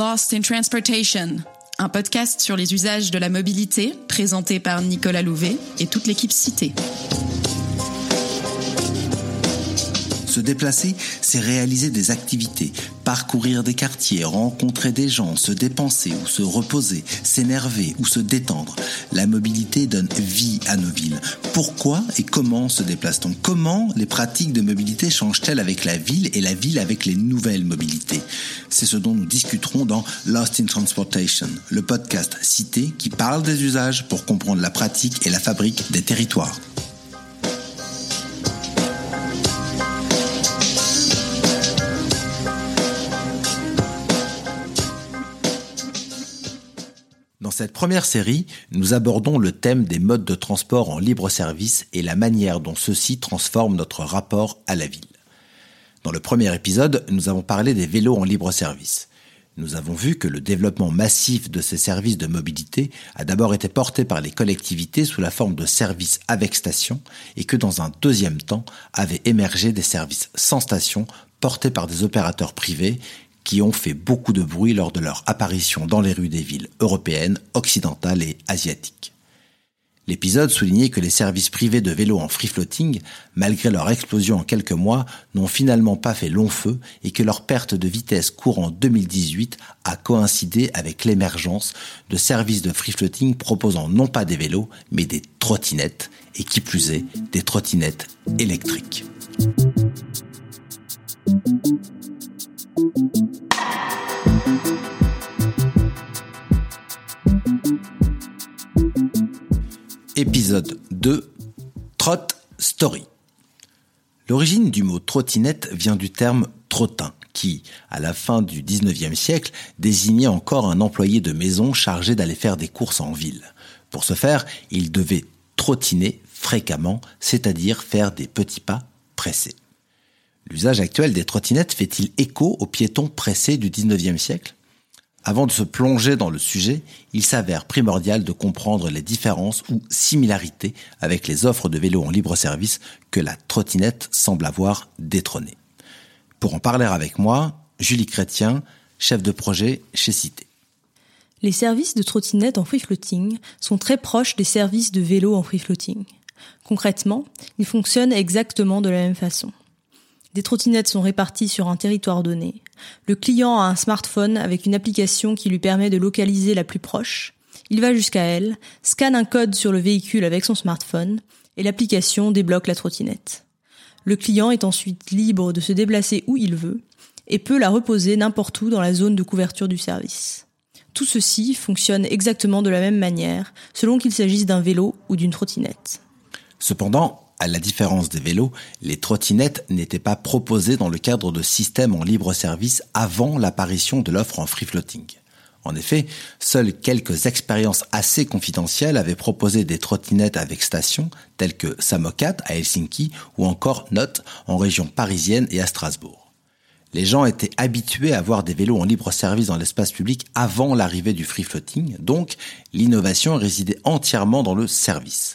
Lost in Transportation, un podcast sur les usages de la mobilité présenté par Nicolas Louvet et toute l'équipe citée. Se déplacer, c'est réaliser des activités, parcourir des quartiers, rencontrer des gens, se dépenser ou se reposer, s'énerver ou se détendre. La mobilité donne vie à nos villes. Pourquoi et comment se déplace-t-on? Comment les pratiques de mobilité changent-elles avec la ville et la ville avec les nouvelles mobilités? C'est ce dont nous discuterons dans Lost in Transportation, le podcast cité qui parle des usages pour comprendre la pratique et la fabrique des territoires. Cette première série, nous abordons le thème des modes de transport en libre service et la manière dont ceux-ci transforment notre rapport à la ville. Dans le premier épisode, nous avons parlé des vélos en libre service. Nous avons vu que le développement massif de ces services de mobilité a d'abord été porté par les collectivités sous la forme de services avec station et que dans un deuxième temps avaient émergé des services sans station portés par des opérateurs privés qui ont fait beaucoup de bruit lors de leur apparition dans les rues des villes européennes, occidentales et asiatiques. L'épisode soulignait que les services privés de vélos en free floating, malgré leur explosion en quelques mois, n'ont finalement pas fait long feu et que leur perte de vitesse courant 2018 a coïncidé avec l'émergence de services de free floating proposant non pas des vélos, mais des trottinettes, et qui plus est, des trottinettes électriques. Épisode 2 Trot Story. L'origine du mot trottinette vient du terme trottin, qui, à la fin du 19e siècle, désignait encore un employé de maison chargé d'aller faire des courses en ville. Pour ce faire, il devait trottiner fréquemment, c'est-à-dire faire des petits pas pressés. L'usage actuel des trottinettes fait-il écho aux piétons pressés du 19e siècle? Avant de se plonger dans le sujet, il s'avère primordial de comprendre les différences ou similarités avec les offres de vélos en libre service que la trottinette semble avoir détrônées. Pour en parler avec moi, Julie Chrétien, chef de projet chez Cité. Les services de trottinette en free floating sont très proches des services de vélo en free floating. Concrètement, ils fonctionnent exactement de la même façon. Des trottinettes sont réparties sur un territoire donné. Le client a un smartphone avec une application qui lui permet de localiser la plus proche. Il va jusqu'à elle, scanne un code sur le véhicule avec son smartphone et l'application débloque la trottinette. Le client est ensuite libre de se déplacer où il veut et peut la reposer n'importe où dans la zone de couverture du service. Tout ceci fonctionne exactement de la même manière selon qu'il s'agisse d'un vélo ou d'une trottinette. Cependant, à la différence des vélos, les trottinettes n'étaient pas proposées dans le cadre de systèmes en libre service avant l'apparition de l'offre en free floating. En effet, seules quelques expériences assez confidentielles avaient proposé des trottinettes avec station, telles que Samokat à Helsinki ou encore Note en région parisienne et à Strasbourg. Les gens étaient habitués à voir des vélos en libre service dans l'espace public avant l'arrivée du free floating, donc l'innovation résidait entièrement dans le service.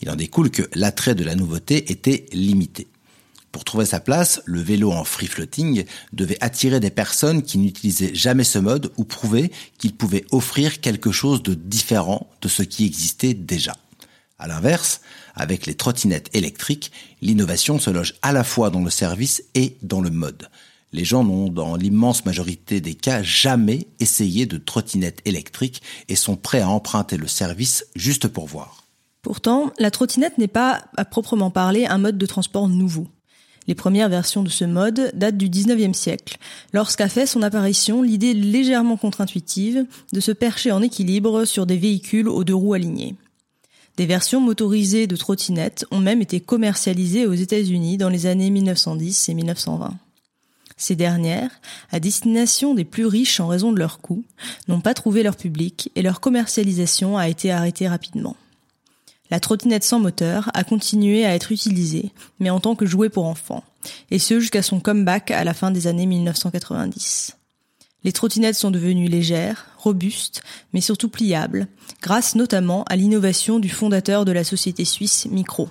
Il en découle que l'attrait de la nouveauté était limité. Pour trouver sa place, le vélo en free floating devait attirer des personnes qui n'utilisaient jamais ce mode ou prouver qu'il pouvait offrir quelque chose de différent de ce qui existait déjà. À l'inverse, avec les trottinettes électriques, l'innovation se loge à la fois dans le service et dans le mode. Les gens n'ont, dans l'immense majorité des cas, jamais essayé de trottinette électrique et sont prêts à emprunter le service juste pour voir. Pourtant, la trottinette n'est pas, à proprement parler, un mode de transport nouveau. Les premières versions de ce mode datent du 19e siècle, lorsqu'a fait son apparition l'idée légèrement contre-intuitive de se percher en équilibre sur des véhicules aux deux roues alignées. Des versions motorisées de trottinettes ont même été commercialisées aux États-Unis dans les années 1910 et 1920. Ces dernières, à destination des plus riches en raison de leur coût, n'ont pas trouvé leur public et leur commercialisation a été arrêtée rapidement. La trottinette sans moteur a continué à être utilisée, mais en tant que jouet pour enfants, et ce jusqu'à son comeback à la fin des années 1990. Les trottinettes sont devenues légères, robustes, mais surtout pliables, grâce notamment à l'innovation du fondateur de la société suisse Micro.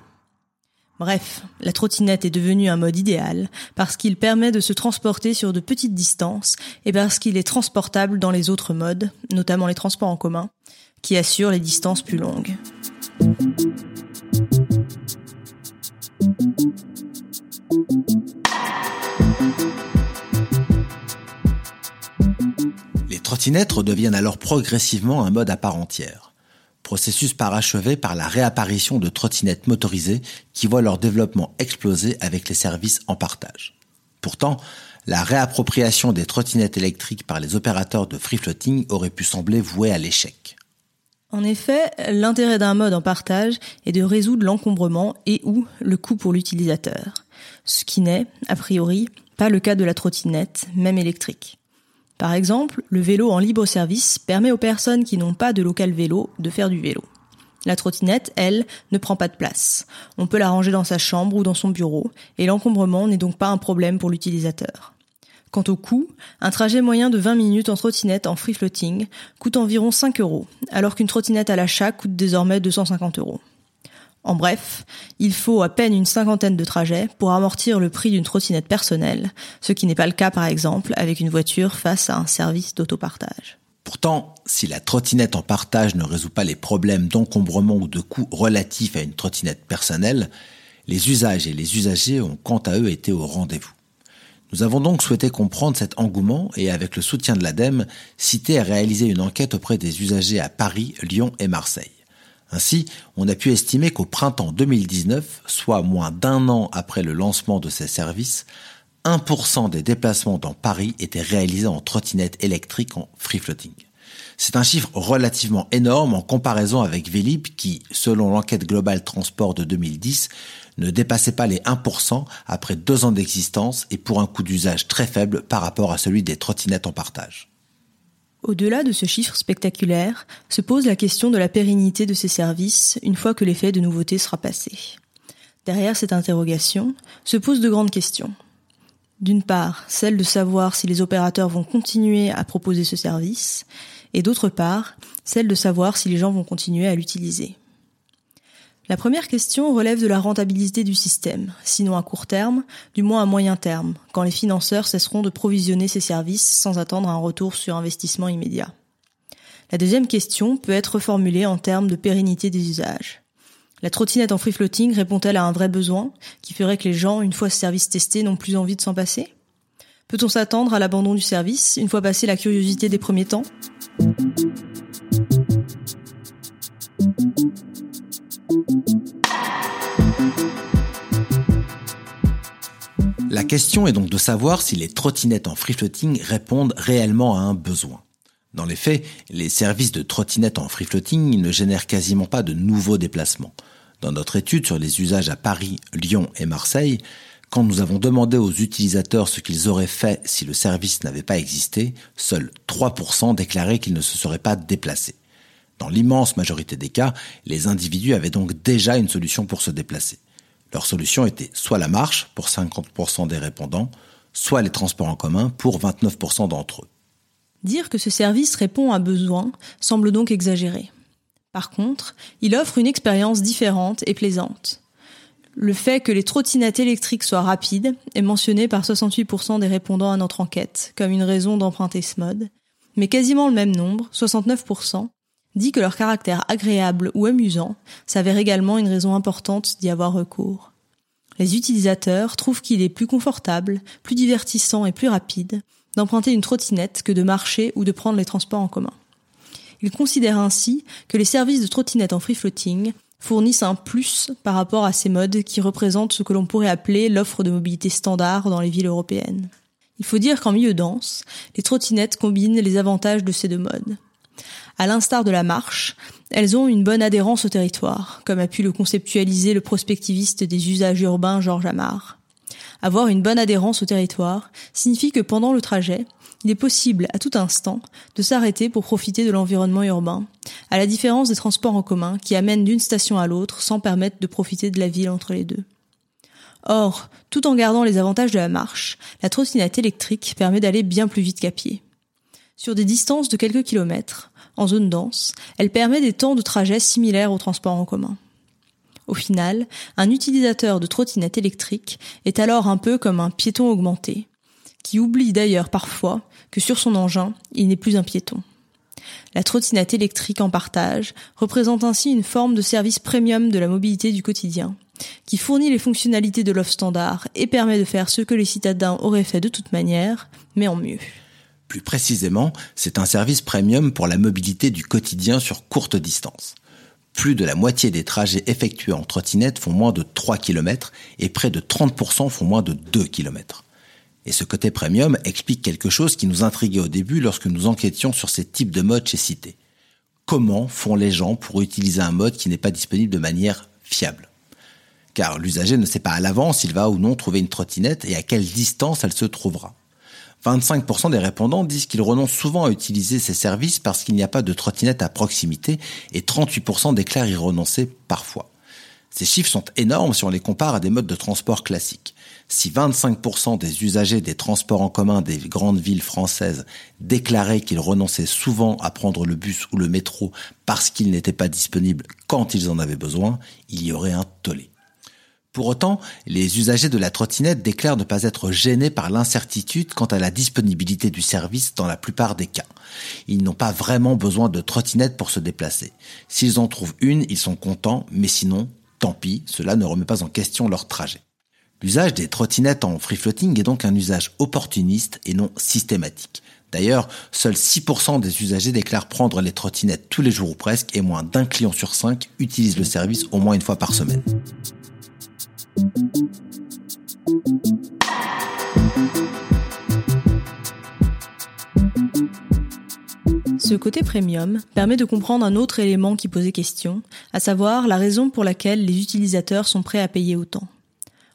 Bref, la trottinette est devenue un mode idéal parce qu'il permet de se transporter sur de petites distances et parce qu'il est transportable dans les autres modes, notamment les transports en commun, qui assurent les distances plus longues. Trottinettes redeviennent alors progressivement un mode à part entière processus parachevé par la réapparition de trottinettes motorisées qui voient leur développement exploser avec les services en partage. Pourtant, la réappropriation des trottinettes électriques par les opérateurs de free floating aurait pu sembler vouée à l'échec. En effet, l'intérêt d'un mode en partage est de résoudre l'encombrement et ou le coût pour l'utilisateur, ce qui n'est, a priori, pas le cas de la trottinette, même électrique. Par exemple, le vélo en libre service permet aux personnes qui n'ont pas de local vélo de faire du vélo. La trottinette, elle, ne prend pas de place. On peut la ranger dans sa chambre ou dans son bureau, et l'encombrement n'est donc pas un problème pour l'utilisateur. Quant au coût, un trajet moyen de 20 minutes en trottinette en free floating coûte environ 5 euros, alors qu'une trottinette à l'achat coûte désormais 250 euros. En bref, il faut à peine une cinquantaine de trajets pour amortir le prix d'une trottinette personnelle, ce qui n'est pas le cas par exemple avec une voiture face à un service d'autopartage. Pourtant, si la trottinette en partage ne résout pas les problèmes d'encombrement ou de coûts relatifs à une trottinette personnelle, les usages et les usagers ont quant à eux été au rendez-vous. Nous avons donc souhaité comprendre cet engouement et avec le soutien de l'ADEME, citer et réaliser une enquête auprès des usagers à Paris, Lyon et Marseille. Ainsi, on a pu estimer qu'au printemps 2019, soit moins d'un an après le lancement de ces services, 1% des déplacements dans Paris étaient réalisés en trottinette électrique en free floating. C'est un chiffre relativement énorme en comparaison avec Vélib qui, selon l'enquête globale transport de 2010, ne dépassait pas les 1% après deux ans d'existence et pour un coût d'usage très faible par rapport à celui des trottinettes en partage. Au-delà de ce chiffre spectaculaire, se pose la question de la pérennité de ces services une fois que l'effet de nouveauté sera passé. Derrière cette interrogation se posent de grandes questions. D'une part, celle de savoir si les opérateurs vont continuer à proposer ce service, et d'autre part, celle de savoir si les gens vont continuer à l'utiliser. La première question relève de la rentabilité du système, sinon à court terme, du moins à moyen terme, quand les financeurs cesseront de provisionner ces services sans attendre un retour sur investissement immédiat. La deuxième question peut être formulée en termes de pérennité des usages. La trottinette en free floating répond-elle à un vrai besoin qui ferait que les gens, une fois ce service testé, n'ont plus envie de s'en passer? Peut-on s'attendre à l'abandon du service une fois passé la curiosité des premiers temps? Question est donc de savoir si les trottinettes en free floating répondent réellement à un besoin. Dans les faits, les services de trottinettes en free floating ne génèrent quasiment pas de nouveaux déplacements. Dans notre étude sur les usages à Paris, Lyon et Marseille, quand nous avons demandé aux utilisateurs ce qu'ils auraient fait si le service n'avait pas existé, seuls 3% déclaraient qu'ils ne se seraient pas déplacés. Dans l'immense majorité des cas, les individus avaient donc déjà une solution pour se déplacer. Leur solution était soit la marche pour 50% des répondants, soit les transports en commun pour 29% d'entre eux. Dire que ce service répond à besoin semble donc exagéré. Par contre, il offre une expérience différente et plaisante. Le fait que les trottinettes électriques soient rapides est mentionné par 68% des répondants à notre enquête comme une raison d'emprunter ce mode, mais quasiment le même nombre, 69%, dit que leur caractère agréable ou amusant s'avère également une raison importante d'y avoir recours. Les utilisateurs trouvent qu'il est plus confortable, plus divertissant et plus rapide d'emprunter une trottinette que de marcher ou de prendre les transports en commun. Ils considèrent ainsi que les services de trottinette en free floating fournissent un plus par rapport à ces modes qui représentent ce que l'on pourrait appeler l'offre de mobilité standard dans les villes européennes. Il faut dire qu'en milieu dense, les trottinettes combinent les avantages de ces deux modes. À l'instar de la marche, elles ont une bonne adhérence au territoire, comme a pu le conceptualiser le prospectiviste des usages urbains Georges Amar. Avoir une bonne adhérence au territoire signifie que pendant le trajet, il est possible à tout instant de s'arrêter pour profiter de l'environnement urbain, à la différence des transports en commun qui amènent d'une station à l'autre sans permettre de profiter de la ville entre les deux. Or, tout en gardant les avantages de la marche, la trottinette électrique permet d'aller bien plus vite qu'à pied. Sur des distances de quelques kilomètres, en zone dense, elle permet des temps de trajet similaires au transport en commun. Au final, un utilisateur de trottinette électrique est alors un peu comme un piéton augmenté, qui oublie d'ailleurs parfois que sur son engin, il n'est plus un piéton. La trottinette électrique en partage représente ainsi une forme de service premium de la mobilité du quotidien, qui fournit les fonctionnalités de l'offre standard et permet de faire ce que les citadins auraient fait de toute manière, mais en mieux. Plus précisément, c'est un service premium pour la mobilité du quotidien sur courte distance. Plus de la moitié des trajets effectués en trottinette font moins de 3 km et près de 30% font moins de 2 km. Et ce côté premium explique quelque chose qui nous intriguait au début lorsque nous enquêtions sur ces types de modes chez Cité. Comment font les gens pour utiliser un mode qui n'est pas disponible de manière fiable? Car l'usager ne sait pas à l'avance s'il va ou non trouver une trottinette et à quelle distance elle se trouvera. 25% des répondants disent qu'ils renoncent souvent à utiliser ces services parce qu'il n'y a pas de trottinette à proximité et 38% déclarent y renoncer parfois. Ces chiffres sont énormes si on les compare à des modes de transport classiques. Si 25% des usagers des transports en commun des grandes villes françaises déclaraient qu'ils renonçaient souvent à prendre le bus ou le métro parce qu'ils n'étaient pas disponibles quand ils en avaient besoin, il y aurait un tollé. Pour autant, les usagers de la trottinette déclarent ne pas être gênés par l'incertitude quant à la disponibilité du service dans la plupart des cas. Ils n'ont pas vraiment besoin de trottinette pour se déplacer. S'ils en trouvent une, ils sont contents, mais sinon, tant pis, cela ne remet pas en question leur trajet. L'usage des trottinettes en free floating est donc un usage opportuniste et non systématique. D'ailleurs, seuls 6% des usagers déclarent prendre les trottinettes tous les jours ou presque et moins d'un client sur cinq utilise le service au moins une fois par semaine. Ce côté premium permet de comprendre un autre élément qui posait question, à savoir la raison pour laquelle les utilisateurs sont prêts à payer autant.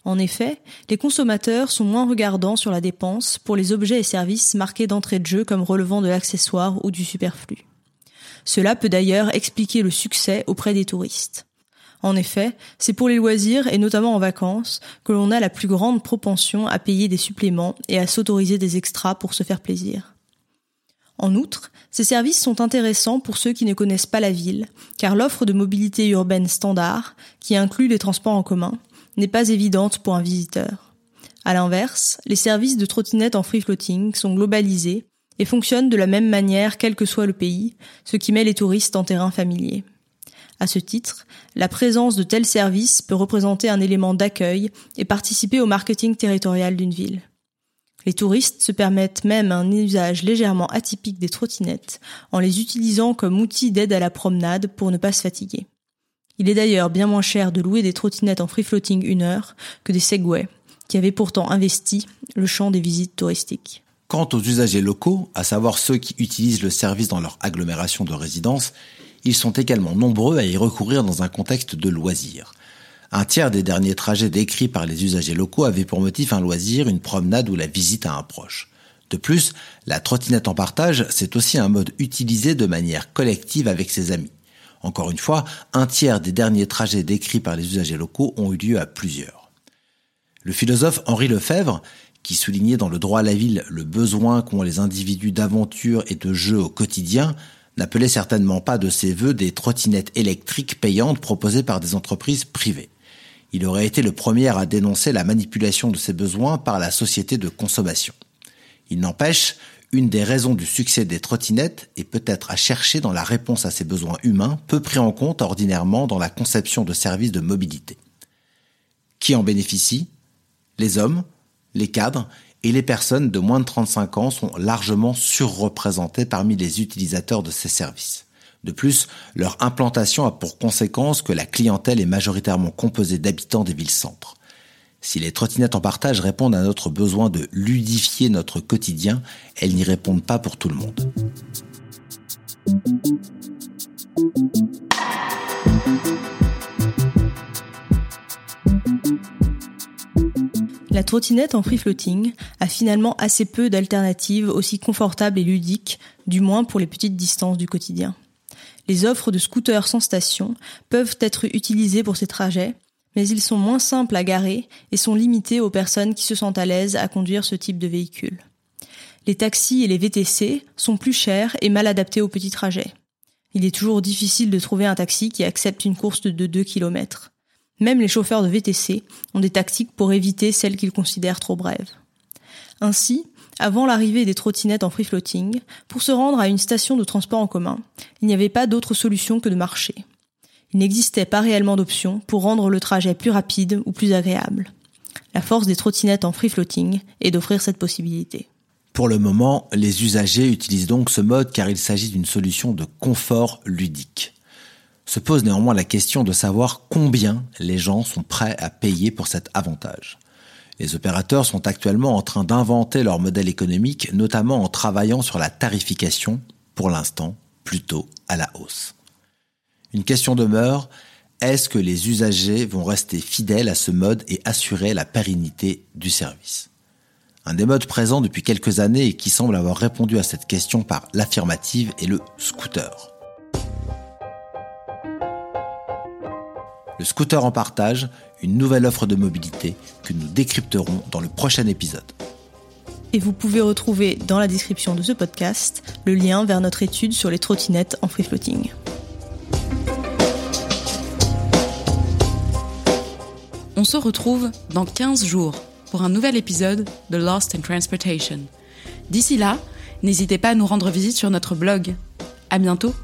En effet, les consommateurs sont moins regardants sur la dépense pour les objets et services marqués d'entrée de jeu comme relevant de l'accessoire ou du superflu. Cela peut d'ailleurs expliquer le succès auprès des touristes. En effet, c'est pour les loisirs et notamment en vacances que l'on a la plus grande propension à payer des suppléments et à s'autoriser des extras pour se faire plaisir. En outre, ces services sont intéressants pour ceux qui ne connaissent pas la ville, car l'offre de mobilité urbaine standard, qui inclut les transports en commun, n'est pas évidente pour un visiteur. À l'inverse, les services de trottinette en free floating sont globalisés et fonctionnent de la même manière quel que soit le pays, ce qui met les touristes en terrain familier. À ce titre, la présence de tels services peut représenter un élément d'accueil et participer au marketing territorial d'une ville. Les touristes se permettent même un usage légèrement atypique des trottinettes en les utilisant comme outil d'aide à la promenade pour ne pas se fatiguer. Il est d'ailleurs bien moins cher de louer des trottinettes en free floating une heure que des Segway, qui avaient pourtant investi le champ des visites touristiques. Quant aux usagers locaux, à savoir ceux qui utilisent le service dans leur agglomération de résidence, ils sont également nombreux à y recourir dans un contexte de loisir. Un tiers des derniers trajets décrits par les usagers locaux avaient pour motif un loisir, une promenade ou la visite à un proche. De plus, la trottinette en partage, c'est aussi un mode utilisé de manière collective avec ses amis. Encore une fois, un tiers des derniers trajets décrits par les usagers locaux ont eu lieu à plusieurs. Le philosophe Henri Lefebvre, qui soulignait dans le droit à la ville le besoin qu'ont les individus d'aventure et de jeu au quotidien, n'appelait certainement pas de ses voeux des trottinettes électriques payantes proposées par des entreprises privées. Il aurait été le premier à dénoncer la manipulation de ces besoins par la société de consommation. Il n'empêche, une des raisons du succès des trottinettes est peut-être à chercher dans la réponse à ces besoins humains peu pris en compte ordinairement dans la conception de services de mobilité. Qui en bénéficie? Les hommes, les cadres et les personnes de moins de 35 ans sont largement surreprésentées parmi les utilisateurs de ces services. De plus, leur implantation a pour conséquence que la clientèle est majoritairement composée d'habitants des villes-centres. Si les trottinettes en partage répondent à notre besoin de ludifier notre quotidien, elles n'y répondent pas pour tout le monde. La trottinette en free floating a finalement assez peu d'alternatives aussi confortables et ludiques, du moins pour les petites distances du quotidien. Les offres de scooters sans station peuvent être utilisées pour ces trajets, mais ils sont moins simples à garer et sont limités aux personnes qui se sentent à l'aise à conduire ce type de véhicule. Les taxis et les VTC sont plus chers et mal adaptés aux petits trajets. Il est toujours difficile de trouver un taxi qui accepte une course de 2 km. Même les chauffeurs de VTC ont des tactiques pour éviter celles qu'ils considèrent trop brèves. Ainsi, avant l'arrivée des trottinettes en free floating, pour se rendre à une station de transport en commun, il n'y avait pas d'autre solution que de marcher. Il n'existait pas réellement d'option pour rendre le trajet plus rapide ou plus agréable. La force des trottinettes en free floating est d'offrir cette possibilité. Pour le moment, les usagers utilisent donc ce mode car il s'agit d'une solution de confort ludique. Se pose néanmoins la question de savoir combien les gens sont prêts à payer pour cet avantage. Les opérateurs sont actuellement en train d'inventer leur modèle économique, notamment en travaillant sur la tarification, pour l'instant plutôt à la hausse. Une question demeure, est-ce que les usagers vont rester fidèles à ce mode et assurer la pérennité du service? Un des modes présents depuis quelques années et qui semble avoir répondu à cette question par l'affirmative est le scooter. Le scooter en partage, une nouvelle offre de mobilité que nous décrypterons dans le prochain épisode. Et vous pouvez retrouver dans la description de ce podcast le lien vers notre étude sur les trottinettes en free floating. On se retrouve dans 15 jours pour un nouvel épisode de Lost in Transportation. D'ici là, n'hésitez pas à nous rendre visite sur notre blog. À bientôt!